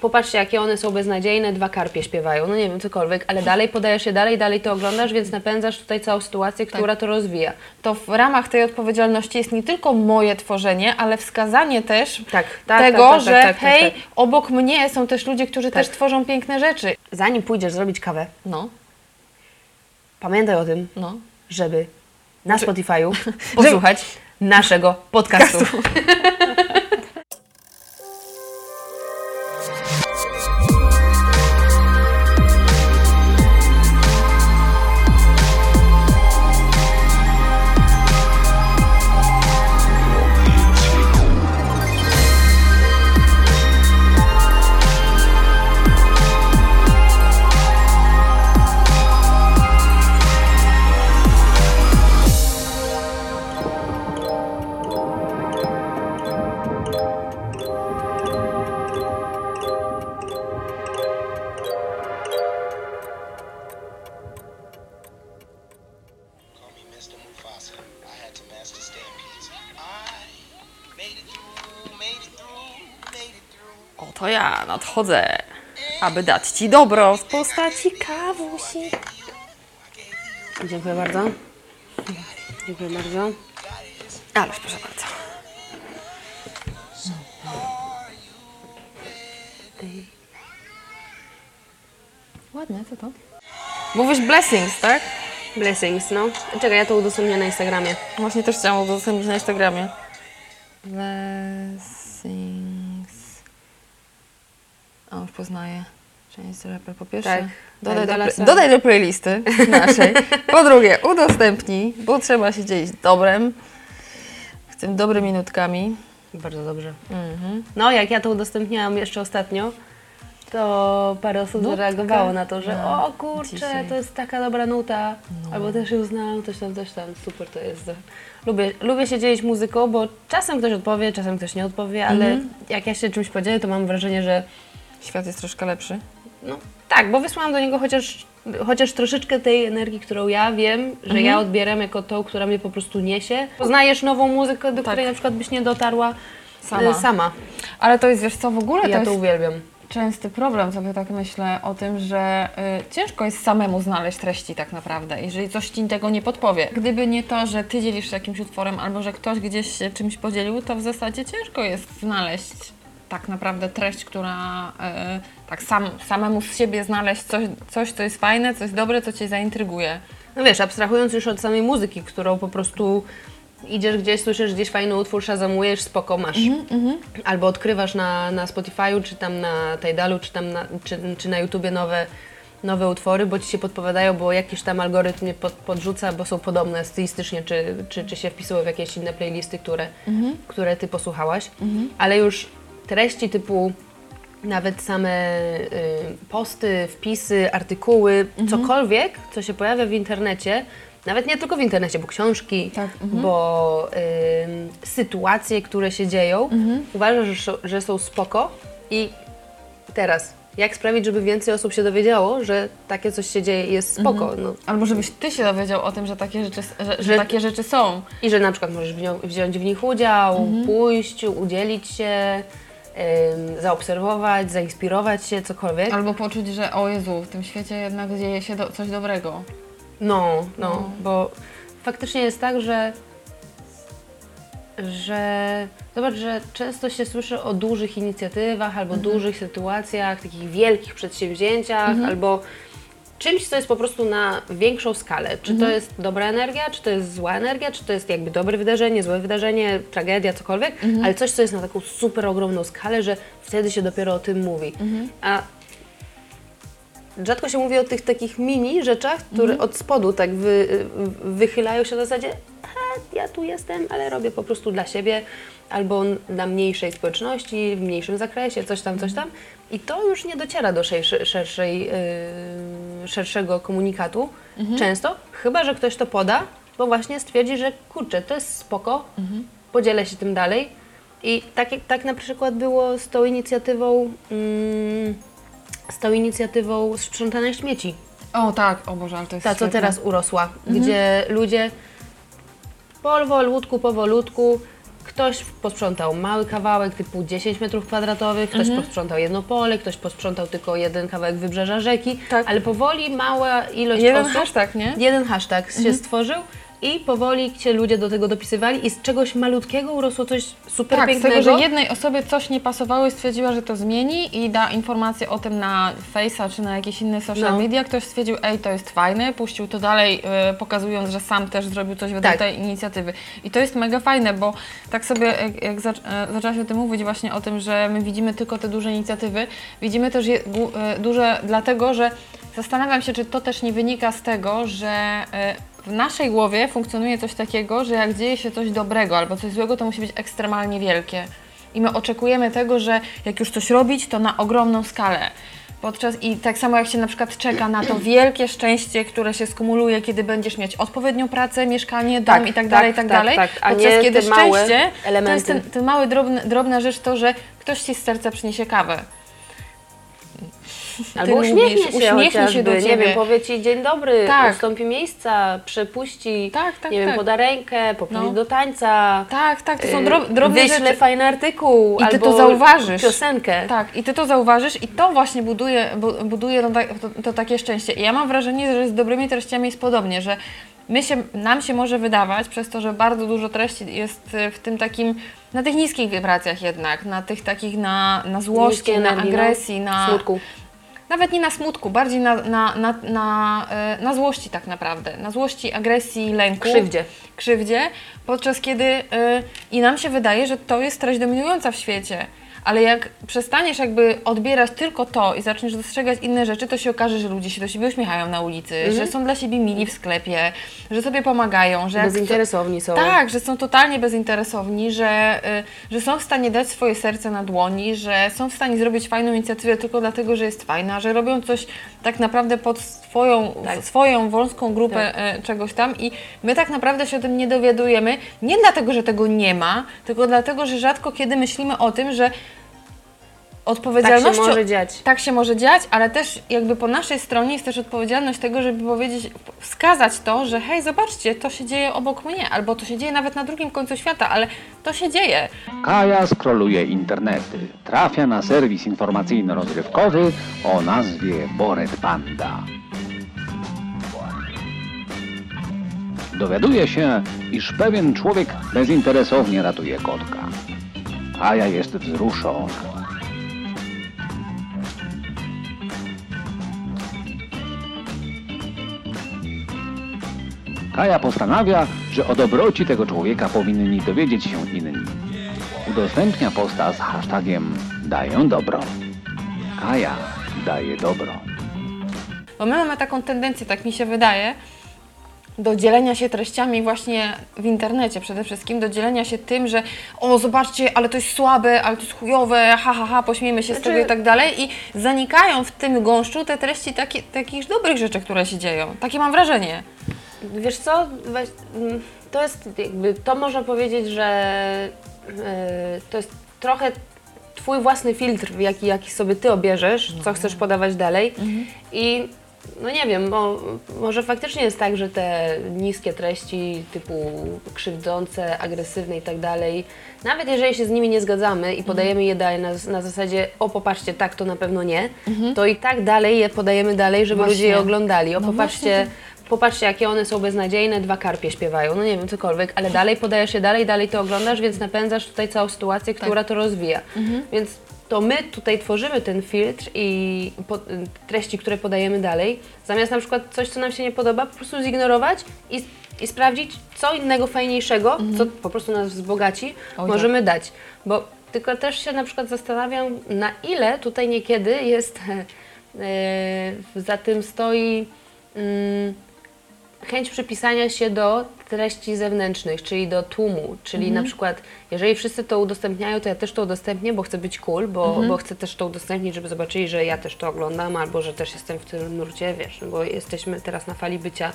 popatrzcie jakie one są beznadziejne, dwa karpie śpiewają, no nie wiem, cokolwiek, ale dalej podajesz je dalej, dalej to oglądasz, więc napędzasz tutaj całą sytuację, która to rozwija. To w ramach tej odpowiedzialności jest nie tylko moje tworzenie, ale wskazanie też Tak, tak, tego, tak, tak, że tak, tak, hej, tak. obok mnie są też ludzie, którzy Tak. też tworzą piękne rzeczy. Zanim pójdziesz zrobić kawę, No, pamiętaj o tym, no. żeby na Spotify'u posłuchać naszego podcastu. Oto ja nadchodzę, aby dać Ci dobro w postaci kawusi. Dziękuję bardzo. Dziękuję bardzo. Ależ proszę bardzo. Ładne, co to? Mówisz blessings, tak? Blessings, no. Czekaj, ja to udostępnię na Instagramie. Właśnie też chciałam udostępnić na Instagramie. Poznaję. Część raper po pierwsze. Tak. Dodaj, Tak, do, dodaj do playlisty naszej. Po drugie, udostępnij, bo trzeba się dzielić dobrem. W tym dobrymi nutkami. Bardzo dobrze. No, jak ja to udostępniałam jeszcze ostatnio, to parę osób Nutka. zareagowało na to, że No, o kurczę, dzisiaj. to jest taka dobra nuta, albo też ją znam, coś tam, coś tam, super to jest. Lubię, lubię się dzielić muzyką, bo czasem ktoś odpowie, czasem ktoś nie odpowie, ale jak ja się czymś podzielę, to mam wrażenie, że Świat jest troszkę lepszy. no tak, bo wysłałam do niego chociaż, chociaż troszeczkę tej energii, którą ja wiem, że ja odbieram jako tą, która mnie po prostu niesie. Poznajesz nową muzykę, do której na przykład byś nie dotarła Sama. e, sama. Ale to jest, wiesz co, w ogóle Ja to to jest uwielbiam. częsty problem, sobie tak myślę o tym, że y, ciężko jest samemu znaleźć treści tak naprawdę, jeżeli coś Ci tego nie podpowie. Gdyby nie to, że Ty dzielisz się jakimś utworem albo że ktoś gdzieś się czymś podzielił, to w zasadzie ciężko jest znaleźć tak naprawdę treść, która y, tak sam, samemu z siebie znaleźć coś, coś, co jest fajne, coś dobre, co Cię zaintryguje. No wiesz, abstrahując już od samej muzyki, którą po prostu idziesz gdzieś, słyszysz gdzieś fajny utwór, szazamujesz, spoko, masz. Albo odkrywasz na, na Spotify'u, czy tam na Tidalu, czy tam na, czy, czy na YouTubie nowe, nowe utwory, bo ci się podpowiadają, bo jakiś tam algorytm je pod, podrzuca, bo są podobne stylistycznie, czy, czy, czy się wpisują w jakieś inne playlisty, które, które ty posłuchałaś. Ale już treści typu nawet same y, posty, wpisy, artykuły, cokolwiek, co się pojawia w internecie, nawet nie tylko w internecie, bo książki, Tak, bo y, sytuacje, które się dzieją, uważam, że, są- że są spoko i teraz, jak sprawić, żeby więcej osób się dowiedziało, że takie coś się dzieje i jest spoko, no. Albo żebyś Ty się dowiedział o tym, że takie rzeczy, że, że Że- takie rzeczy są. I że na przykład możesz w nią, wziąć w nich udział, pójść, udzielić się, zaobserwować, zainspirować się, cokolwiek. Albo poczuć, że o Jezu, w tym świecie jednak dzieje się do, coś dobrego. No, no, bo faktycznie jest tak, że że zobacz, że często się słyszy o dużych inicjatywach albo dużych sytuacjach, takich wielkich przedsięwzięciach, albo czymś, co jest po prostu na większą skalę. Czy to jest dobra energia, czy to jest zła energia, czy to jest jakby dobre wydarzenie, złe wydarzenie, tragedia, cokolwiek, ale coś, co jest na taką super ogromną skalę, że wtedy się dopiero o tym mówi. A rzadko się mówi o tych takich mini rzeczach, które od spodu tak wy, wychylają się na zasadzie "E, ja tu jestem, ale robię po prostu dla siebie albo dla mniejszej społeczności, w mniejszym zakresie, coś tam, coś tam. I to już nie dociera do szerszej, yy, szerszego komunikatu często, chyba, że ktoś to poda, bo właśnie stwierdzi, że kurczę, to jest spoko, podzielę się tym dalej. I tak, tak na przykład było z tą inicjatywą mm, z tą inicjatywą sprzątania śmieci. O tak, o Boże, ale to jest Ta, co świetne. teraz urosła, gdzie ludzie powolutku, powolutku Ktoś posprzątał mały kawałek typu 10 metrów kwadratowych, ktoś Mhm. posprzątał jedno pole, ktoś posprzątał tylko jeden kawałek wybrzeża rzeki, Tak. ale powoli mała ilość Jeden osób... hashtag, nie? Mhm. Jeden hashtag się stworzył i powoli się ludzie do tego dopisywali i z czegoś malutkiego urosło coś super Tak, z pięknego. tego, że jednej osobie coś nie pasowało i stwierdziła, że to zmieni i da informację o tym na Face'a czy na jakieś inne social No. media. Ktoś stwierdził, ej, to jest fajne, puścił to dalej, y, pokazując, że sam też zrobił coś wedle Tak. tej inicjatywy. I to jest mega fajne, bo tak sobie, jak, jak zac- e, zaczęłaś o tym mówić właśnie o tym, że my widzimy tylko te duże inicjatywy, widzimy też je e, duże dlatego, że zastanawiam się, czy to też nie wynika z tego, że e, w naszej głowie funkcjonuje coś takiego, że jak dzieje się coś dobrego albo coś złego, to musi być ekstremalnie wielkie. I my oczekujemy tego, że jak już coś robić, to na ogromną skalę. Podczas, I tak samo jak się na przykład czeka na to wielkie szczęście, które się skumuluje, kiedy będziesz mieć odpowiednią pracę, mieszkanie, dom Tak, i tak tak, dalej, i tak tak, dalej. tak. A Podczas nie kiedy szczęście to jest ten, ten mały, drobny, drobna rzecz to, że ktoś ci z serca przyniesie kawę. Albo Ty uśmiechnie się uśmiechnie się do nie ciebie. wiem, powie Ci dzień dobry, Tak. ustąpi miejsca, przepuści, Tak, tak, nie wiem, tak. poda rękę, poprosi No. do tańca, Tak, tak, to są y, drob, drobne wyśle rzeczy. fajny artykuł, I ty to zauważysz. piosenkę. Tak, i ty to zauważysz i to właśnie buduje, bu- buduje to, to, to takie szczęście. I ja mam wrażenie, że z dobrymi treściami jest podobnie, że my się, nam się może wydawać, przez to, że bardzo dużo treści jest y, w tym takim, na tych niskich wibracjach jednak, na tych takich, na, na złości, Niskiej na energii, no, agresji, na... smutku. Nawet nie na smutku, bardziej na, na, na, na, y, na złości tak naprawdę. Na złości, agresji, lęku. Krzywdzie. Krzywdzie, podczas kiedy y, i nam się wydaje, że to jest treść dominująca w świecie. Ale jak przestaniesz jakby odbierać tylko to i zaczniesz dostrzegać inne rzeczy, to się okaże, że ludzie się do siebie uśmiechają na ulicy, Mhm. że są dla siebie mili w sklepie, że sobie pomagają, że Bezinteresowni są. tak, że są totalnie bezinteresowni, że, y, że są w stanie dać swoje serce na dłoni, że są w stanie zrobić fajną inicjatywę tylko dlatego, że jest fajna, że robią coś tak naprawdę pod swoją, Tak. swoją wąską grupę y, czegoś tam i my tak naprawdę się o tym nie dowiadujemy, nie dlatego, że tego nie ma, tylko dlatego, że rzadko kiedy myślimy o tym, że odpowiedzialnością... Tak może dziać. Tak się może dziać, ale też jakby po naszej stronie jest też odpowiedzialność tego, żeby powiedzieć, wskazać to, że hej, zobaczcie, to się dzieje obok mnie, albo to się dzieje nawet na drugim końcu świata, ale to się dzieje. Kaja skroluje internety. Trafia na serwis informacyjno-rozrywkowy o nazwie Bored Panda. Dowiaduje się, iż pewien człowiek bezinteresownie ratuje kotka. Kaja jest wzruszona. Kaja postanawia, że o dobroci tego człowieka powinni dowiedzieć się inni. Udostępnia posta z hashtagiem daję dobro. Kaja daje dobro. Bo my mamy taką tendencję, tak mi się wydaje, do dzielenia się treściami właśnie w internecie przede wszystkim, do dzielenia się tym, że o zobaczcie, ale to jest słabe, ale to jest chujowe, ha ha ha, pośmiejmy się z Znaczy- tego i tak dalej i zanikają w tym gąszczu te treści takie, takich dobrych rzeczy, które się dzieją. Takie mam wrażenie. Wiesz co, weź, mm, to jest jakby, to można powiedzieć, że e, to jest trochę twój własny filtr, jaki, jaki sobie ty obierzesz, co chcesz podawać dalej. I no nie wiem, bo może faktycznie jest tak, że te niskie treści typu krzywdzące, agresywne i tak dalej, nawet jeżeli się z nimi nie zgadzamy i podajemy je dalej na, na zasadzie o popatrzcie, tak to na pewno nie, to i tak dalej je podajemy dalej, żeby ludzie je Właśnie. oglądali. O No popatrzcie, właśnie popatrzcie jakie one są beznadziejne, dwa karpie śpiewają, no nie wiem, cokolwiek, ale dalej podajesz je dalej, dalej to oglądasz, więc napędzasz tutaj całą sytuację, Tak. która to rozwija. Mhm. Więc to my tutaj tworzymy ten filtr i po, treści, które podajemy dalej, zamiast na przykład coś, co nam się nie podoba, po prostu zignorować i, i sprawdzić, co innego fajniejszego, co po prostu nas wzbogaci, Mhm. Tak. możemy dać. Bo tylko też się na przykład zastanawiam, na ile tutaj niekiedy jest, e, za tym stoi mm, chęć przypisania się do treści zewnętrznych, czyli do tłumu, czyli na przykład jeżeli wszyscy to udostępniają, to ja też to udostępnię, bo chcę być cool, bo, bo chcę też to udostępnić, żeby zobaczyli, że ja też to oglądam, albo że też jestem w tym nurcie, wiesz, bo jesteśmy teraz na fali bycia,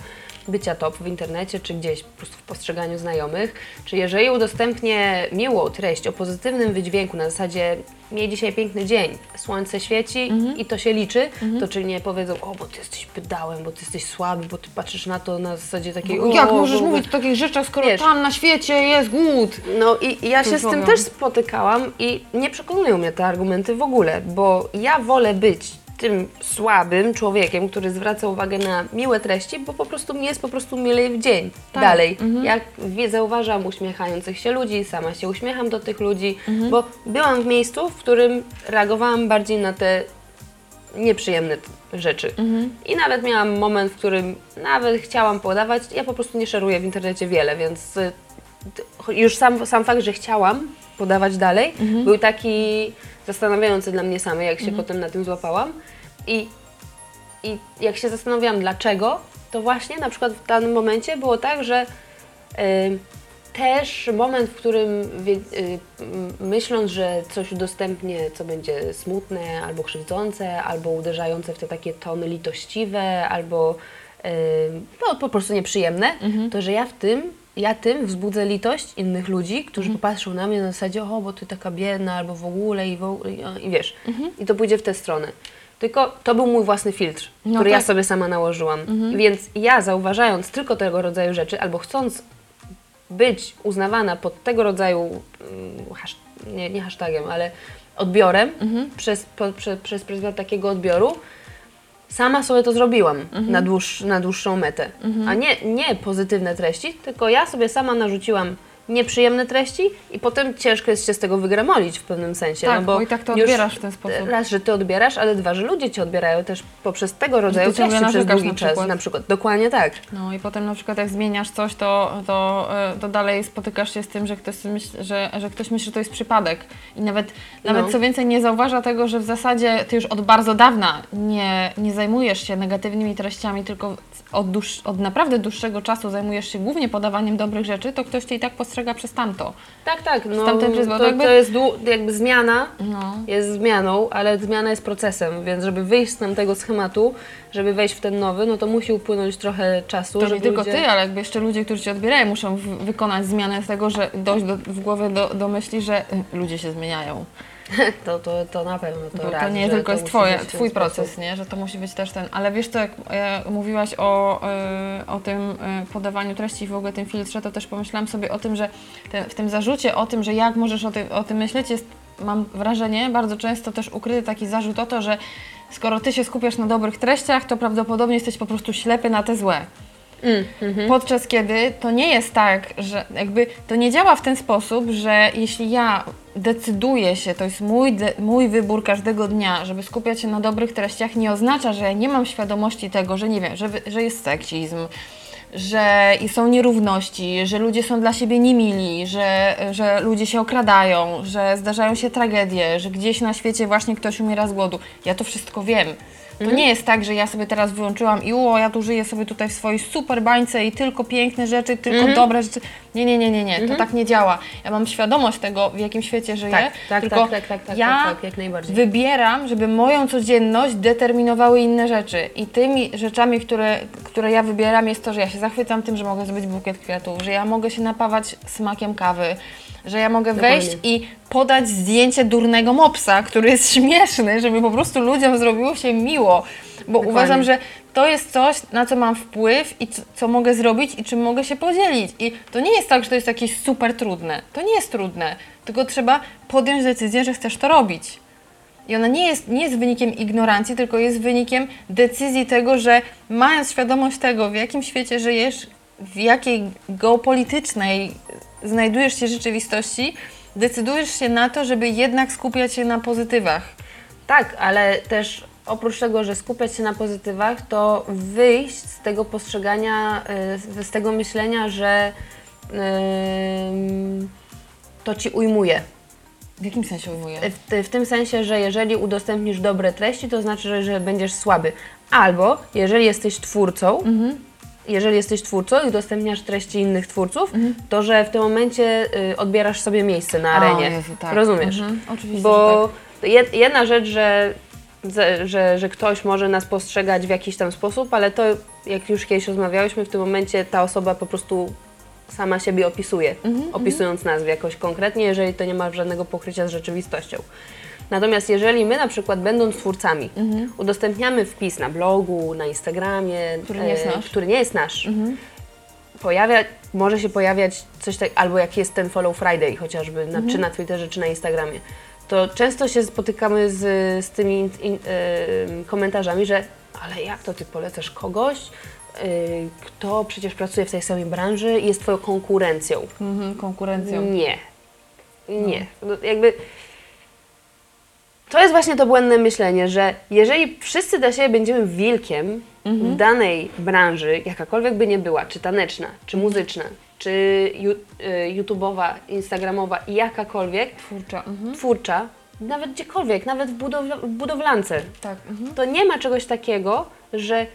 bycia top w internecie, czy gdzieś po prostu w postrzeganiu znajomych, czy jeżeli udostępnię miłą treść o pozytywnym wydźwięku, na zasadzie miej dzisiaj piękny dzień, słońce świeci i to się liczy, to czy nie powiedzą, o, bo ty jesteś pedałem, bo ty jesteś słaby, bo ty patrzysz na to na zasadzie takiej, jak o, możesz mówić o takich rzeczach, skoro Wiesz. tam na świecie jest głód. No i ja się z tym też spotykałam i nie przekonują mnie te argumenty w ogóle, bo ja wolę być tym słabym człowiekiem, który zwraca uwagę na miłe treści, bo po prostu mi jest po prostu milej w dzień. Tak. Dalej. Jak wie- zauważam uśmiechających się ludzi, sama się uśmiecham do tych ludzi, bo byłam w miejscu, w którym reagowałam bardziej na te nieprzyjemne rzeczy. I nawet miałam moment, w którym nawet chciałam podawać, ja po prostu nie szeruję w internecie wiele, więc y, już sam, sam fakt, że chciałam podawać dalej, był taki zastanawiający dla mnie samej, jak się potem na tym złapałam. I, I jak się zastanawiałam dlaczego, to właśnie na przykład w danym momencie było tak, że y, też moment, w którym y, myśląc, że coś udostępnię, co będzie smutne, albo krzywdzące, albo uderzające w te takie tony litościwe, albo y, no, po prostu nieprzyjemne, to że ja w tym, ja tym wzbudzę litość innych ludzi, którzy popatrzą na mnie na zasadzie, o, bo ty taka biedna, albo w ogóle i, w ogóle, i, i wiesz, i to pójdzie w tę stronę. Tylko to był mój własny filtr, No który ja tak. sobie sama nałożyłam. Więc ja zauważając tylko tego rodzaju rzeczy, albo chcąc być uznawana pod tego rodzaju, mm, hasz, nie, nie hashtagiem, ale odbiorem przez, po, prze, przez pryzmat takiego odbioru, sama sobie to zrobiłam na, dłuż, na dłuższą metę. A nie, nie pozytywne treści, tylko ja sobie sama narzuciłam nieprzyjemne treści i potem ciężko jest się z tego wygramolić w pewnym sensie. Tak, no bo bo i tak to odbierasz w ten sposób. Raz, że ty odbierasz, ale dwa, że ludzie cię odbierają też poprzez tego rodzaju treści przez długi na czas. Na przykład. Dokładnie tak. No i potem na przykład jak zmieniasz coś, to, to, e, to dalej spotykasz się z tym, że ktoś, myśli, że, że ktoś myśli, że to jest przypadek. I nawet, nawet No. co więcej nie zauważa tego, że w zasadzie ty już od bardzo dawna nie, nie zajmujesz się negatywnymi treściami, tylko od, dłuż, od naprawdę dłuższego czasu zajmujesz się głównie podawaniem dobrych rzeczy, to ktoś cię i tak postrzega przez tamto. Tak, tak. No, tamten pryzmat, to, jakby- to jest jakby zmiana, No. jest zmianą, ale zmiana jest procesem, więc żeby wyjść z tamtego schematu, żeby wejść w ten nowy, no to musi upłynąć trochę czasu. To nie tylko ludzie... ty, ale jakby jeszcze ludzie, którzy cię odbierają, muszą wykonać zmianę z tego, że dojść do, w głowie do, do myśli, że y, ludzie się zmieniają. To, to, to na pewno. To, Bo to nie tylko to jest twoje, twój sposób. proces, nie? że to musi być też ten. Ale wiesz co, jak e, mówiłaś o, e, o tym e, podawaniu treści i w ogóle tym filtrze, to też pomyślałam sobie o tym, że w tym zarzucie o tym, że jak możesz o, ty, o tym myśleć, jest, mam wrażenie, bardzo często też ukryty taki zarzut o to, że skoro ty się skupiasz na dobrych treściach, to prawdopodobnie jesteś po prostu ślepy na te złe. Podczas kiedy to nie jest tak, że jakby to nie działa w ten sposób, że jeśli ja decyduję się, to jest mój, mój wybór każdego dnia, żeby skupiać się na dobrych treściach, nie oznacza, że ja nie mam świadomości tego, że nie wiem, że, że jest seksizm, że są nierówności, że ludzie są dla siebie niemili, że, że ludzie się okradają, że zdarzają się tragedie, że gdzieś na świecie właśnie ktoś umiera z głodu. Ja to wszystko wiem. To nie jest tak, że ja sobie teraz wyłączyłam i o, ja tu żyję sobie tutaj w swojej super bańce i tylko piękne rzeczy, tylko dobre rzeczy. Nie, nie, nie, nie, nie, to tak nie działa. Ja mam świadomość tego, w jakim świecie żyję, Tak, tak, tylko tak, tak, tak, tak, ja tak, tak, jak najbardziej. wybieram, żeby moją codzienność determinowały inne rzeczy. I tymi rzeczami, które, które ja wybieram, jest to, że ja się zachwycam tym, że mogę zrobić bukiet kwiatów, że ja mogę się napawać smakiem kawy, że ja mogę wejść i podać zdjęcie durnego mopsa, który jest śmieszny, żeby po prostu ludziom zrobiło się miło. Bo uważam, że to jest coś, na co mam wpływ i co, co mogę zrobić i czym mogę się podzielić. I to nie jest tak, że to jest jakieś super trudne. To nie jest trudne, tylko trzeba podjąć decyzję, że chcesz to robić. I ona nie jest, nie jest wynikiem ignorancji, tylko jest wynikiem decyzji tego, że mając świadomość tego, w jakim świecie żyjesz, w jakiej geopolitycznej znajdujesz się rzeczywistości, decydujesz się na to, żeby jednak skupiać się na pozytywach. Tak, ale też oprócz tego, że skupiać się na pozytywach, to wyjść z tego postrzegania, y, z tego myślenia, że ym, to ci ujmuje. W jakim sensie ujmuję? W, w tym sensie, że jeżeli udostępnisz dobre treści, to znaczy, że, że będziesz słaby. Albo jeżeli jesteś twórcą, jeżeli jesteś twórcą i udostępniasz treści innych twórców, to że w tym momencie y, odbierasz sobie miejsce na arenie. Jezu, tak. Rozumiesz? Mhm, oczywiście, Bo jed, jedna rzecz, że, że, że ktoś może nas postrzegać w jakiś tam sposób, ale to, jak już kiedyś rozmawiałyśmy, w tym momencie ta osoba po prostu sama siebie opisuje, opisując nas jakoś konkretnie, jeżeli to nie ma żadnego pokrycia z rzeczywistością. Natomiast jeżeli my na przykład będąc twórcami udostępniamy wpis na blogu, na Instagramie, Który nie jest e, nasz. który nie jest nasz pojawia, może się pojawiać coś tak, albo jak jest ten Follow Friday chociażby, na, czy na Twitterze, czy na Instagramie, to często się spotykamy z, z tymi in, in, em, komentarzami, że ale jak to ty polecasz kogoś, y, kto przecież pracuje w tej samej branży i jest twoją konkurencją. Mhm, konkurencją. Nie. Nie. No, jakby. To jest właśnie to błędne myślenie, że jeżeli wszyscy dla siebie będziemy wilkiem w danej branży, jakakolwiek by nie była, czy taneczna, czy muzyczna, czy y, YouTube'owa, Instagramowa i jakakolwiek, Twórcza. Mhm. twórcza, nawet gdziekolwiek, nawet w, budowla, w budowlance, Tak. Mhm. to nie ma czegoś takiego, że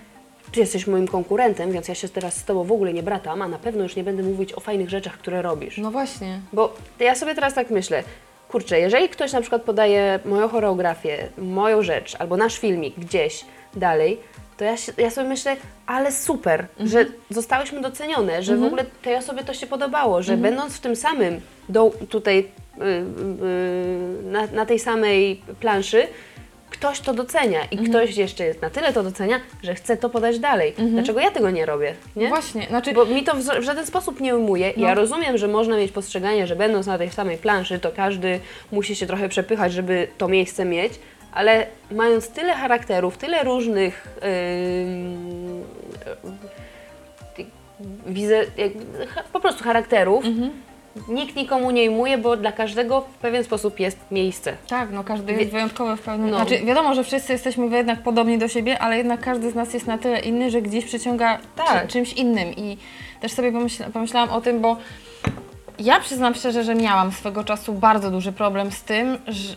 ty jesteś moim konkurentem, więc ja się teraz z tobą w ogóle nie bratam, a na pewno już nie będę mówić o fajnych rzeczach, które robisz. No właśnie. Bo ja sobie teraz tak myślę, kurczę, jeżeli ktoś na przykład podaje moją choreografię, moją rzecz, albo nasz filmik gdzieś dalej, to ja, się, ja sobie myślę, ale super, że zostałyśmy docenione, że w ogóle tej osobie to się podobało, że będąc w tym samym, do, tutaj y, y, na, na tej samej planszy, ktoś to docenia i ktoś jeszcze jest na tyle to docenia, że chce to podać dalej. Dlaczego ja tego nie robię? Nie? Właśnie, znaczy Bo mi to w, w żaden sposób nie ujmuje. Ja rozumiem, że można mieć postrzeganie, że będąc na tej samej planszy, to każdy musi się trochę przepychać, żeby to miejsce mieć, ale mając tyle charakterów, tyle różnych yy, widzę, po prostu charakterów, nikt nikomu nie ujmuje, bo dla każdego w pewien sposób jest miejsce. Tak, no każdy jest wyjątkowy w pewnym... No. Znaczy wiadomo, że wszyscy jesteśmy jednak podobni do siebie, ale jednak każdy z nas jest na tyle inny, że gdzieś przyciąga Tak. czy, czymś innym i też sobie pomyśla, pomyślałam o tym, bo ja przyznam szczerze, że miałam swego czasu bardzo duży problem z tym, że,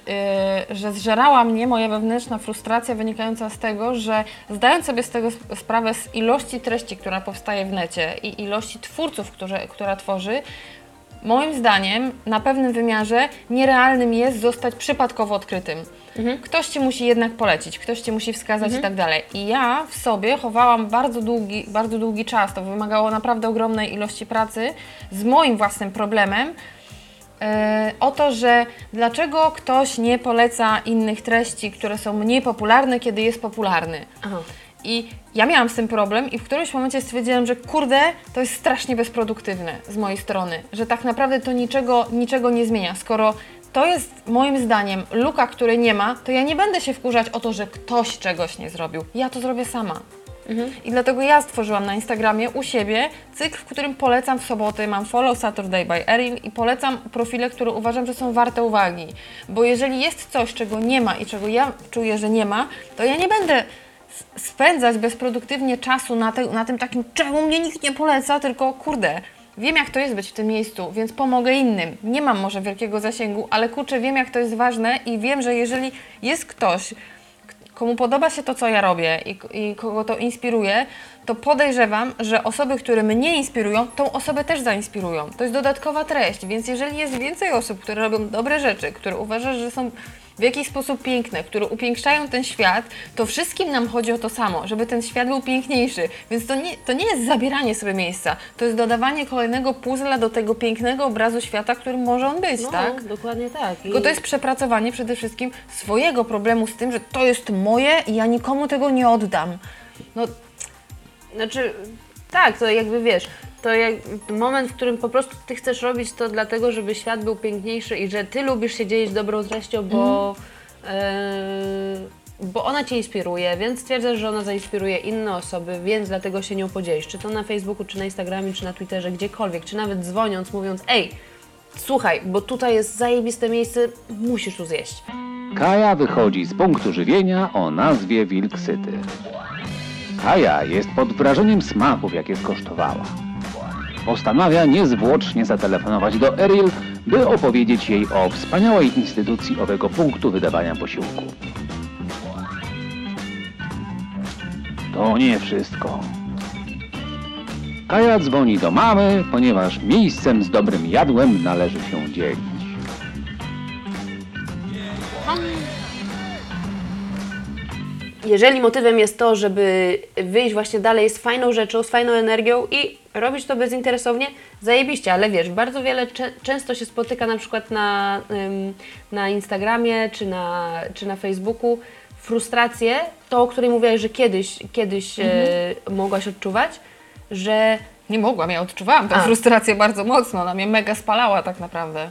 yy, że zżerała mnie moja wewnętrzna frustracja wynikająca z tego, że zdając sobie z tego sp- sprawę z ilości treści, która powstaje w necie i ilości twórców, które, która tworzy, Moim zdaniem na pewnym wymiarze nierealnym jest zostać przypadkowo odkrytym. Ktoś ci musi jednak polecić, ktoś ci musi wskazać i tak dalej. I ja w sobie chowałam bardzo długi, bardzo długi czas, to wymagało naprawdę ogromnej ilości pracy z moim własnym problemem. e, o to, że dlaczego ktoś nie poleca innych treści, które są mniej popularne, kiedy jest popularny. Aha. I ja miałam z tym problem i w którymś momencie stwierdziłam, że kurde, to jest strasznie bezproduktywne z mojej strony, że tak naprawdę to niczego, niczego nie zmienia. Skoro to jest moim zdaniem luka, której nie ma, to ja nie będę się wkurzać o to, że ktoś czegoś nie zrobił. Ja to zrobię sama. I dlatego ja stworzyłam na Instagramie u siebie cykl, w którym polecam w soboty, mam Follow Saturday by Erin i polecam profile, które uważam, że są warte uwagi. Bo jeżeli jest coś, czego nie ma i czego ja czuję, że nie ma, to ja nie będę spędzać bezproduktywnie czasu na, te, na tym takim, czemu mnie nikt nie poleca, tylko kurde, wiem jak to jest być w tym miejscu, więc pomogę innym. Nie mam może wielkiego zasięgu, ale kurczę, wiem jak to jest ważne i wiem, że jeżeli jest ktoś, komu podoba się to, co ja robię i, i kogo to inspiruje, to podejrzewam, że osoby, które mnie inspirują, tą osobę też zainspirują. To jest dodatkowa treść, więc jeżeli jest więcej osób, które robią dobre rzeczy, które uważasz, że są w jakiś sposób piękne, które upiększają ten świat, to wszystkim nam chodzi o to samo, żeby ten świat był piękniejszy. Więc to nie, to nie jest zabieranie sobie miejsca, to jest dodawanie kolejnego puzzla do tego pięknego obrazu świata, którym może on być, No, tak? dokładnie tak. I... Tylko to jest przepracowanie przede wszystkim swojego problemu z tym, że to jest moje i ja nikomu tego nie oddam. No, Znaczy, tak, to jakby wiesz, to jak moment, w którym po prostu ty chcesz robić to dlatego, żeby świat był piękniejszy i że ty lubisz się dzielić dobrą treścią, bo, e, bo ona cię inspiruje, więc stwierdzasz, że ona zainspiruje inne osoby, więc dlatego się nią podzielisz. Czy to na Facebooku, czy na Instagramie, czy na Twitterze, gdziekolwiek, czy nawet dzwoniąc, mówiąc, ej, słuchaj, bo tutaj jest zajebiste miejsce, musisz tu zjeść. Kaja wychodzi z punktu żywienia o nazwie Wilk Syty. Kaja jest pod wrażeniem smaków, jakie skosztowała. Postanawia niezwłocznie zatelefonować do Eril, by opowiedzieć jej o wspaniałej instytucji owego punktu wydawania posiłku. To nie wszystko. Kaja dzwoni do mamy, ponieważ miejscem z dobrym jadłem należy się dzielić. Jeżeli motywem jest to, żeby wyjść właśnie dalej z fajną rzeczą, z fajną energią i robić to bezinteresownie, zajebiście, ale wiesz, bardzo wiele często się spotyka na przykład na, ym, na Instagramie czy na, czy na Facebooku frustrację, to o której mówiłaś, że kiedyś, kiedyś e, mogłaś odczuwać, że Nie mogłam, ja odczuwałam tę A. frustrację bardzo mocno, ona mnie mega spalała tak naprawdę.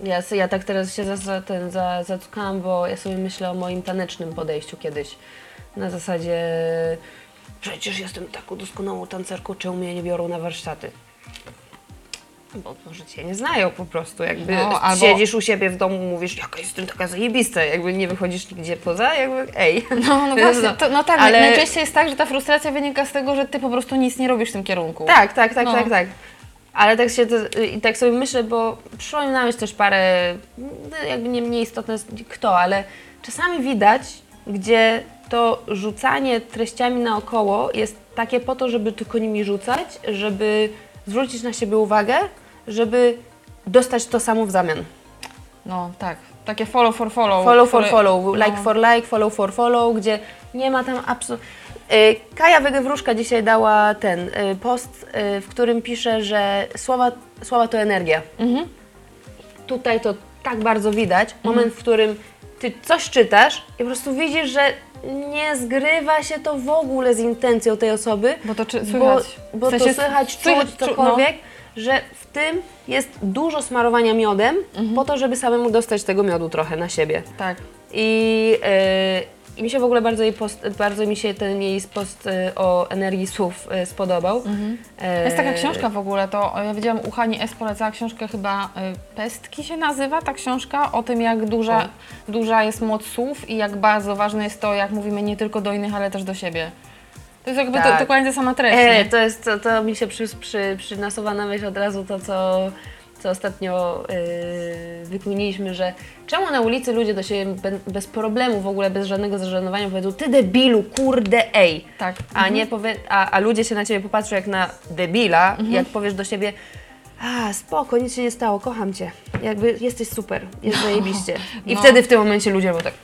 Ja, ja tak teraz się za, za, ten, za, bo ja sobie myślę o moim tanecznym podejściu kiedyś. Na zasadzie, przecież jestem taką doskonałą tancerką, czemu mnie nie biorą na warsztaty? Bo może cię nie znają po prostu, jakby No, albo- siedzisz u siebie w domu, mówisz, jaka jestem taka zajebista, jakby nie wychodzisz nigdzie poza, jakby ej. No, no właśnie, to, no tak, Ale- najczęściej jest tak, że ta frustracja wynika z tego, że ty po prostu nic nie robisz w tym kierunku. Tak, tak, tak, No. tak, tak. Ale tak się i tak sobie myślę, bo przyszło mi na myśl też parę, no, jakby nie mniej istotne kto, ale czasami widać, gdzie to rzucanie treściami naokoło jest takie po to, żeby tylko nimi rzucać, żeby zwrócić na siebie uwagę, żeby dostać to samo w zamian. No tak, takie follow for follow. Follow for które- follow, like no. for like, follow for follow, gdzie nie ma tam absolutnie... Kaja Wegewróżka dzisiaj dała ten y, post, y, w którym pisze, że słowa, słowa to energia. Mhm. Tutaj to tak bardzo widać, moment, w którym ty coś czytasz i po prostu widzisz, że nie zgrywa się to w ogóle z intencją tej osoby, Bo to czy, bo, słychać. bo W sensie to słychać, czuć czu- cokolwiek, że w tym jest dużo smarowania miodem po to, żeby samemu dostać tego miodu trochę na siebie. No, tak. I, yy, I mi się w ogóle bardzo, jej post, bardzo mi się ten jej post yy, o energii słów yy, spodobał. Yy, Jest taka książka w ogóle, to ja widziałam u Hani S. polecała książkę chyba y, Pestki się nazywa ta książka, o tym jak duża, duża jest moc słów i jak bardzo ważne jest to, jak mówimy nie tylko do innych, ale też do siebie. To jest jakby Tak. dokładnie ta sama treść. E, nie? to jest, to, to mi się przy, przy, przynasuwa na myśl od razu to, co, co ostatnio yy, wykminiliśmy, że czemu na ulicy ludzie do siebie be, bez problemu, w ogóle bez żadnego zażenowania powiedzą ty debilu, kurde, ej. Tak. A, nie powie, a, a ludzie się na ciebie popatrzą jak na debila, jak powiesz do siebie a, spoko, nic się nie stało, kocham cię. Jakby jesteś super, jest zajebiście. I no. wtedy w tym momencie ludzie będą tak,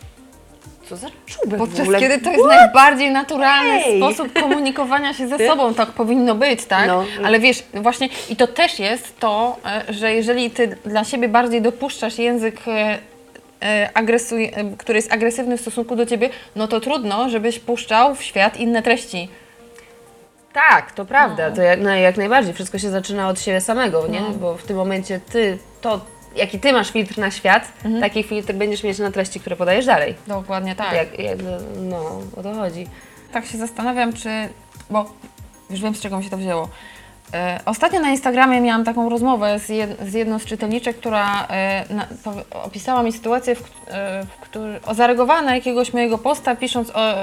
co za czubek w Podczas ogóle? kiedy to jest najbardziej naturalny Ej! sposób komunikowania się ze Ty? sobą, tak powinno być, tak? No. Ale wiesz, właśnie i to też jest to, e, że jeżeli ty dla siebie bardziej dopuszczasz język e, agresuj, e, który jest agresywny w stosunku do ciebie, no to trudno, żebyś puszczał w świat inne treści. Tak, to prawda, No. to jak, no, jak najbardziej. Wszystko się zaczyna od siebie samego, nie? No. Bo w tym momencie ty, to jaki ty masz filtr na świat, Mhm. taki filtr będziesz mieć na treści, które podajesz dalej. Dokładnie tak. Jak, jak, no, o to chodzi. Tak się zastanawiam, czy. Bo już wiem, z czego mi się to wzięło. E, Ostatnio na Instagramie miałam taką rozmowę z, jed, z jedną z czytelniczek, która e, na, opisała mi sytuację, w, e, w której zareagowała na jakiegoś mojego posta, pisząc, o,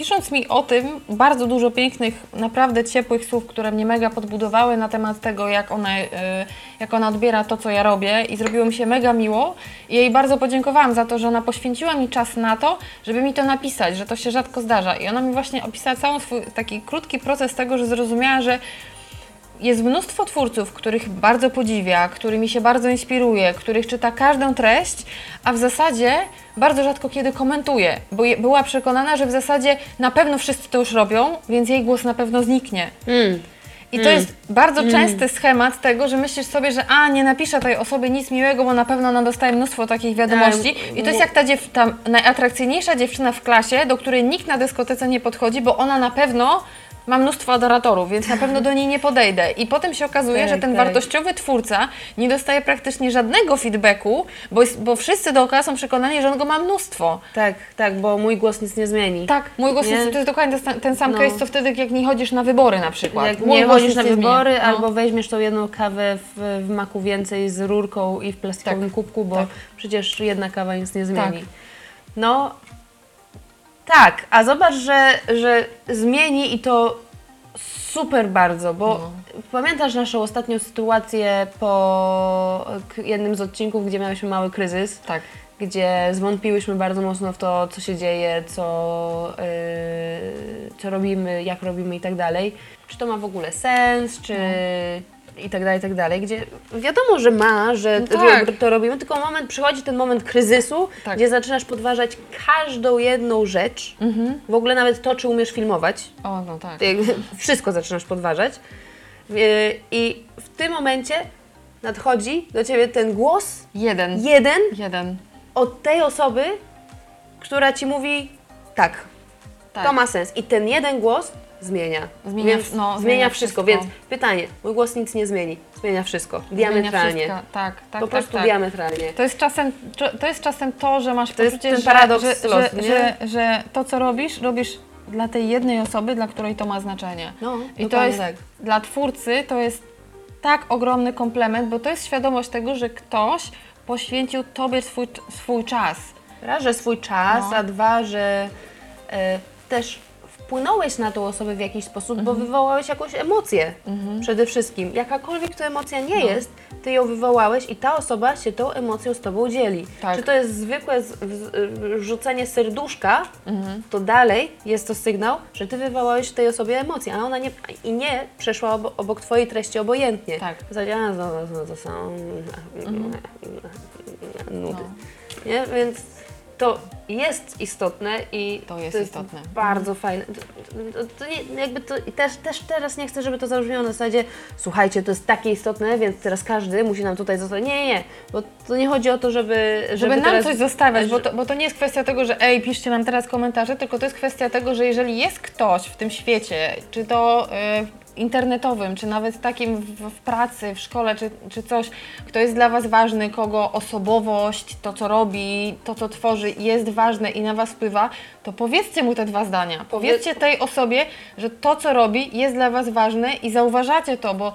pisząc mi o tym bardzo dużo pięknych, naprawdę ciepłych słów, które mnie mega podbudowały na temat tego, jak ona, e, jak ona odbiera to, co ja robię. I zrobiło mi się mega miło. I jej bardzo podziękowałam za to, że ona poświęciła mi czas na to, żeby mi to napisać, że to się rzadko zdarza. I ona mi właśnie opisała cały swój taki krótki proces tego, że zrozumiała, że jest mnóstwo twórców, których bardzo podziwia, którymi się bardzo inspiruje, których czyta każdą treść, a w zasadzie bardzo rzadko kiedy komentuje, bo je, była przekonana, że w zasadzie na pewno wszyscy to już robią, więc jej głos na pewno zniknie. Mm. I to jest bardzo częsty schemat tego, że myślisz sobie, że a, nie napiszę tej osobie nic miłego, bo na pewno ona dostaje mnóstwo takich wiadomości. Em, I to jest jak ta, dziew- ta najatrakcyjniejsza dziewczyna w klasie, do której nikt na dyskotece nie podchodzi, bo ona na pewno ma mnóstwo adoratorów, więc na pewno do niej nie podejdę. I potem się okazuje, Tak, że ten tak. wartościowy twórca nie dostaje praktycznie żadnego feedbacku, bo, jest, bo wszyscy dookoła są przekonani, że on go ma mnóstwo. Tak, tak, bo mój głos nic nie zmieni. Tak, mój głos Nie? jest, to jest dokładnie ten, sam No. case, co wtedy, jak nie chodzisz na wybory na przykład. Jak Mój nie chodzisz nic na wybory, No. albo weźmiesz tą jedną kawę w, w maku więcej z rurką i w plastikowym Tak, kubku, bo tak. przecież jedna kawa nic nie zmieni. Tak. No, tak, a zobacz, że, że zmieni i to super bardzo, bo No. pamiętasz naszą ostatnią sytuację po jednym z odcinków, gdzie miałyśmy mały kryzys? Tak. gdzie zwątpiłyśmy bardzo mocno w to, co się dzieje, co, yy, co robimy, jak robimy i tak dalej. Czy to ma w ogóle sens, czy i tak dalej, i tak dalej, gdzie wiadomo, że ma, że No tak. to robimy, tylko moment, przychodzi ten moment kryzysu, Tak. gdzie zaczynasz podważać każdą jedną rzecz, w ogóle nawet to, czy umiesz filmować, O, no tak. wszystko zaczynasz podważać. Yy, I w tym momencie nadchodzi do ciebie ten głos, Jeden. jeden, Jeden. od tej osoby, która ci mówi tak, Tak. to ma sens. I ten jeden głos zmienia. Zmienia- więc no, zmienia, zmienia wszystko. wszystko. Więc pytanie, mój głos nic nie zmieni. Zmienia wszystko. Zmienia Diametralnie. wszystko. Tak, tak, po tak, prostu tak. diametralnie. To jest czasem to, jest czasem to, że masz To jest poczucie, ten że, paradoks że, losu, że, że, że to, co robisz, robisz dla tej jednej osoby, dla której to ma znaczenie. No, I to jest tak. dla twórcy to jest tak ogromny komplement, bo to jest świadomość tego, że ktoś poświęcił tobie swój, swój czas. Raz, że swój czas, No. a dwa, że e, też wpłynąłeś na tą osobę w jakiś sposób, bo Mhm. wywołałeś jakąś emocję przede wszystkim. Jakakolwiek to emocja No. nie jest, ty ją wywołałeś i ta osoba się tą emocją z tobą dzieli. Tak. Czy to jest zwykłe z, w, rzucenie serduszka, Mhm. to dalej jest to sygnał, że ty wywołałeś w tej osobie emocję, a ona nie, i nie przeszła obok, obok twojej treści obojętnie. Tak. W zasadzie, a, znowu, znowu to samo, nudy. No. Nie? Więc to jest istotne i To jest istotne. bardzo fajne. To, to, to nie, jakby to, i też, też teraz nie chcę, żeby to zabrzmiało na zasadzie słuchajcie, to jest takie istotne, więc teraz każdy musi nam tutaj zostać. Nie, nie, nie, bo to nie chodzi o to, żeby... Żeby, Żeby nam teraz, coś zostawiać, bo to, bo to nie jest kwestia tego, że ej, piszcie nam teraz komentarze, tylko to jest kwestia tego, że jeżeli jest ktoś w tym świecie, czy to y, internetowym, czy nawet takim w, w pracy, w szkole, czy, czy coś, kto jest dla Was ważny, kogo osobowość, to co robi, to co tworzy jest ważne i na Was wpływa, to powiedzcie mu te dwa zdania. Powiedzcie tej osobie, że to co robi jest dla Was ważne i zauważacie to, bo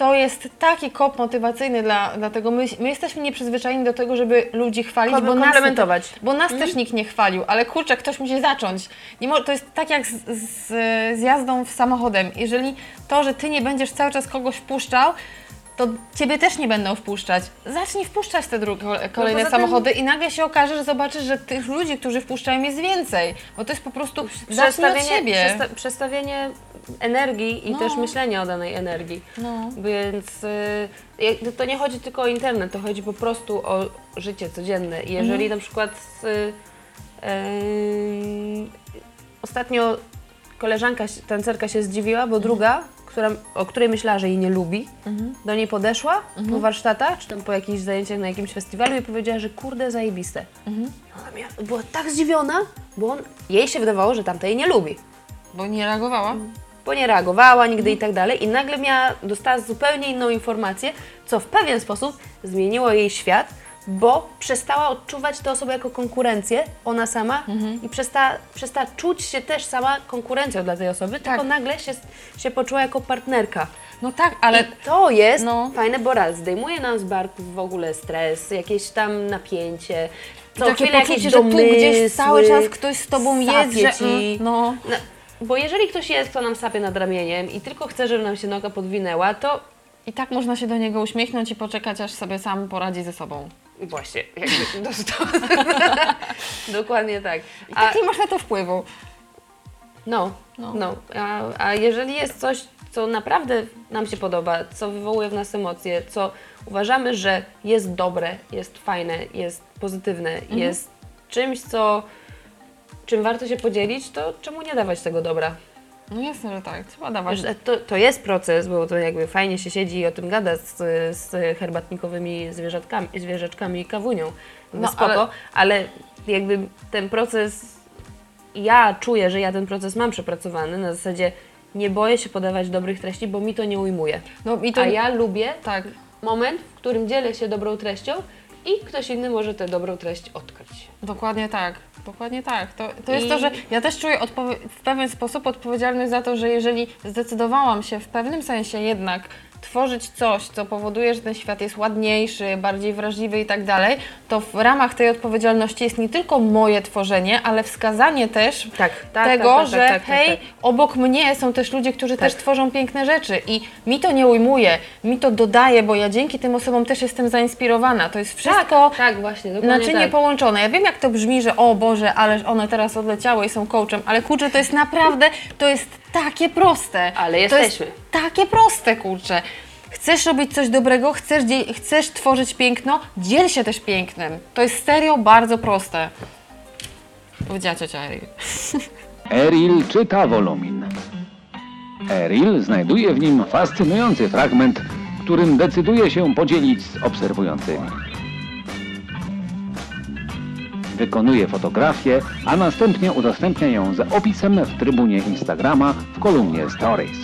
to jest taki kop motywacyjny dla, dlatego my, my jesteśmy nieprzyzwyczajeni do tego, żeby ludzi chwalić, bo nas, bo nas też nikt nie chwalił, ale kurczę, ktoś musi zacząć. Nie mo- to jest tak jak z, z, z jazdą w samochodem. Jeżeli to, że ty nie będziesz cały czas kogoś wpuszczał, to ciebie też nie będą wpuszczać. Zacznij wpuszczać te drugie, kolejne poza tym- samochody i nagle się okaże, że zobaczysz, że tych ludzi, którzy wpuszczają jest więcej, bo to jest po prostu przestawienie, siebie. przesta- przestawienie energii i No. też myślenia o danej energii. No. Więc y, to nie chodzi tylko o internet, to chodzi po prostu o życie codzienne. I jeżeli Mhm. na przykład y, y, ostatnio koleżanka, tancerka się zdziwiła, bo druga, która, o której myślała, że jej nie lubi, do niej podeszła po warsztatach, czy tam po jakichś zajęciach na jakimś festiwalu i powiedziała, że kurde, zajebiste. I Ona miała, była tak zdziwiona, bo on, jej się wydawało, że tamta jej nie lubi Bo nie reagowała? bo nie reagowała nigdy i tak dalej. I nagle miała, dostała zupełnie inną informację, co w pewien sposób zmieniło jej świat, bo przestała odczuwać tę osobę jako konkurencję, ona sama, i przestała, przestała czuć się też sama konkurencją dla tej osoby, tylko nagle się, się poczuła jako partnerka. No tak, ale I to jest No. fajne, bo raz zdejmuje nam z barków w ogóle stres, jakieś tam napięcie, co takie chwilę poczucie, jakieś że tu gdzieś cały domysły, czas ktoś z tobą jest, że ci. mm, no. No, bo jeżeli ktoś jest, kto nam sapie nad ramieniem i tylko chce, żeby nam się noga podwinęła, to I tak można się do niego uśmiechnąć i poczekać, aż sobie sam poradzi ze sobą. Właśnie, jakby dostał. Dokładnie tak. I A, tak nie masz na to wpływu. no, No. no. A, a jeżeli jest coś, co naprawdę nam się podoba, co wywołuje w nas emocje, co uważamy, że jest dobre, jest fajne, jest pozytywne, Mhm. jest czymś, co czym warto się podzielić, to czemu nie dawać tego dobra? No jasne, że tak, trzeba dawać. To, to jest proces, bo to jakby fajnie się siedzi i o tym gada z, z herbatnikowymi zwierzatkami, zwierzaczkami i kawunią. No, No, spoko, ale- ale... jakby ten proces, ja czuję, że ja ten proces mam przepracowany na zasadzie nie boję się podawać dobrych treści, bo mi to nie ujmuje. No i to A ja lubię tak. moment, w którym dzielę się dobrą treścią i ktoś inny może tę dobrą treść odkryć. Dokładnie tak, dokładnie tak. To, to jest I- to, że ja też czuję w pewien sposób odpowiedzialność za to, że jeżeli zdecydowałam się w pewnym sensie jednak tworzyć coś, co powoduje, że ten świat jest ładniejszy, bardziej wrażliwy i tak dalej, to w ramach tej odpowiedzialności jest nie tylko moje tworzenie, ale wskazanie też Tak, tak, tego, tak, tak, że tak, tak, hej, tak. obok mnie są też ludzie, którzy Tak. też tworzą piękne rzeczy i mi to nie ujmuje, mi to dodaje, bo ja dzięki tym osobom też jestem zainspirowana. To jest wszystko tak, tak, właśnie, naczynie tak. połączone. Ja wiem, jak to brzmi, że o Boże, ale one teraz odleciały i są coachem, ale kurczę, to jest naprawdę, to jest takie proste. Ale To jesteśmy. jest takie proste, kurczę. Chcesz robić coś dobrego, chcesz, chcesz tworzyć piękno, dziel się też pięknem. To jest serio bardzo proste. Powiedziała ciocia Erik. Eril czyta wolumin. Eril znajduje w nim fascynujący fragment, którym decyduje się podzielić z obserwującymi. Wykonuje fotografię, a następnie udostępnia ją z opisem w trybunie Instagrama w kolumnie Stories.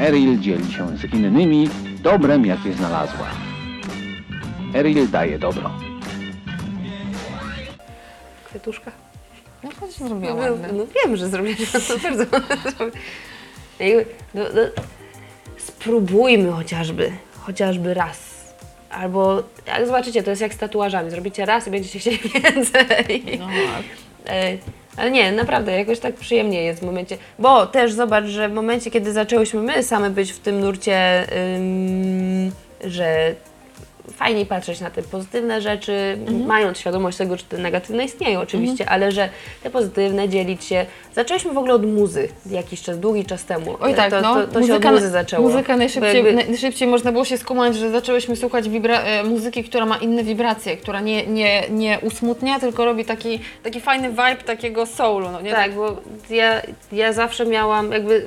Eril dzieli się z innymi dobrem, jakie znalazła. Eril daje dobro. Kwiatuszka. No choć zrobiła No, ładne. no wiem, że zrobię to bardzo no, no, Spróbujmy chociażby, chociażby raz. Albo jak zobaczycie, to jest jak z tatuażami. Zrobicie raz i będziecie chcieli więcej. No Ale nie, naprawdę, jakoś tak przyjemnie jest w momencie. Bo też zobacz, że w momencie, kiedy zaczęłyśmy my same być w tym nurcie, ym, że fajniej patrzeć na te pozytywne rzeczy, mając świadomość tego, że te negatywne istnieją oczywiście, ale że te pozytywne dzielić się. Zaczęliśmy w ogóle od muzy jakiś czas, długi czas temu. Oj tak, to, no. to, to się od muzy zaczęło. Muzyka najszybciej, jakby- najszybciej można było się skumać, że zaczęłyśmy słuchać e, muzyki, która ma inne wibracje, która nie, nie, nie usmutnia, tylko robi taki, taki fajny vibe takiego soulu, no nie? Tak, bo ja, ja zawsze miałam, jakby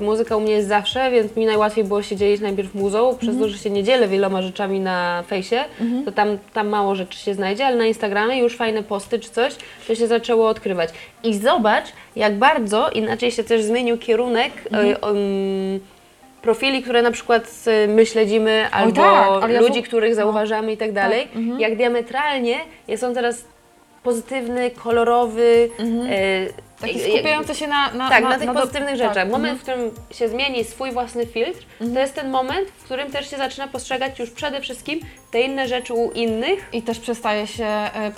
muzyka u mnie jest zawsze, więc mi najłatwiej było się dzielić najpierw muzą, przez to, że się nie dzielę wieloma rzeczami na fejsie, to tam, tam mało rzeczy się znajdzie, ale na Instagramie już fajne posty czy coś, to się zaczęło odkrywać. I zobacz, jak bardzo inaczej się też zmienił kierunek e, um, profili, które na przykład e, my śledzimy, albo tak, ja ludzi, w- których zauważamy i tak dalej, jak diametralnie jest on teraz pozytywny, kolorowy, e, Taki skupiający się na, na, tak, na, na tych na do- pozytywnych tak, rzeczach. Moment, mhm. w którym się zmieni swój własny filtr, to jest ten moment, w którym też się zaczyna postrzegać już przede wszystkim te inne rzeczy u innych. I też przestaje się e,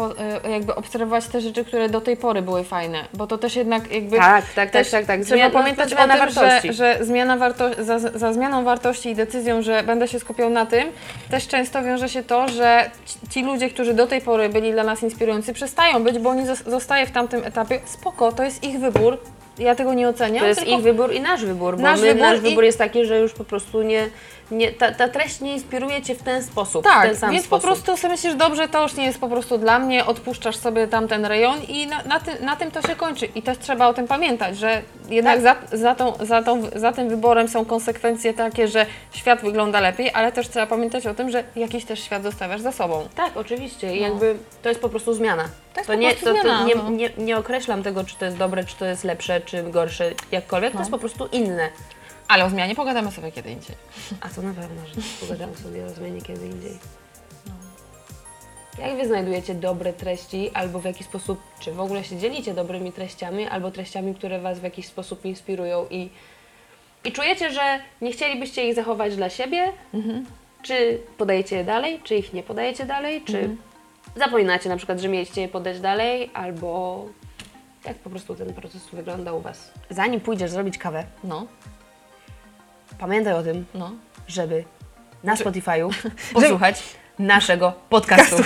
e, jakby obserwować te rzeczy, które do tej pory były fajne, bo to też jednak jakby... Tak, tak, tak, też tak, tak. Trzeba Zmiana- pamiętać o zmiana tym, że, wartości. że zmiana warto- za, za zmianą wartości i decyzją, że będę się skupiał na tym, też często wiąże się to, że ci, ludzie, którzy do tej pory byli dla nas inspirujący, przestają być, bo oni zos- zostają w tamtym etapie. Spoko, to jest ich wybór, ja tego nie oceniam. To jest tylko ich wybór i nasz wybór, bo Nasz my, wybór nasz i- wybór jest taki, że już po prostu nie, nie ta, ta treść nie inspiruje Cię w ten sposób, w Tak, ten sam więc sposób. po prostu sobie myślisz, dobrze, to już nie jest po prostu dla mnie, odpuszczasz sobie tamten rejon i na, na, tym, na tym to się kończy. I też trzeba o tym pamiętać, że jednak Tak. za, za, tą, za, tą, za tym wyborem są konsekwencje takie, że świat wygląda lepiej, ale też trzeba pamiętać o tym, że jakiś też świat zostawiasz za sobą. Tak, oczywiście. I jakby to jest po prostu zmiana. To jest to po nie, prostu to, to zmiana, nie, no. nie, nie określam tego, czy to jest dobre, czy to jest lepsze, czy gorsze, jakkolwiek. To jest po prostu inne. Ale o zmianie pogadamy sobie kiedy indziej. A to na pewno, że pogadamy sobie o zmianie kiedy indziej. Jak Wy znajdujecie dobre treści, albo w jaki sposób, czy w ogóle się dzielicie dobrymi treściami, albo treściami, które Was w jakiś sposób inspirują i, i czujecie, że nie chcielibyście ich zachować dla siebie? Czy podajecie je dalej, czy ich nie podajecie dalej, czy zapominacie na przykład, że mieliście je podać dalej, albo jak po prostu ten proces wygląda u Was? Zanim pójdziesz zrobić kawę, No, pamiętaj o tym, no. żeby na Spotify'u posłuchać naszego podcastu.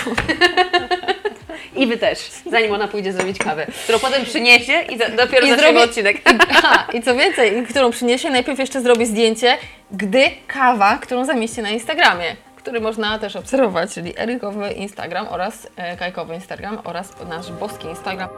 I wy też, zanim ona pójdzie zrobić kawę, którą potem przyniesie i za, dopiero I zaczniemy zrobię- odcinek. Aha, i co więcej, którą przyniesie, najpierw jeszcze zrobię zdjęcie, gdy kawa, którą zamieści na Instagramie, który można też obserwować, czyli Erykowy Instagram oraz e, Kajkowy Instagram oraz nasz boski Instagram.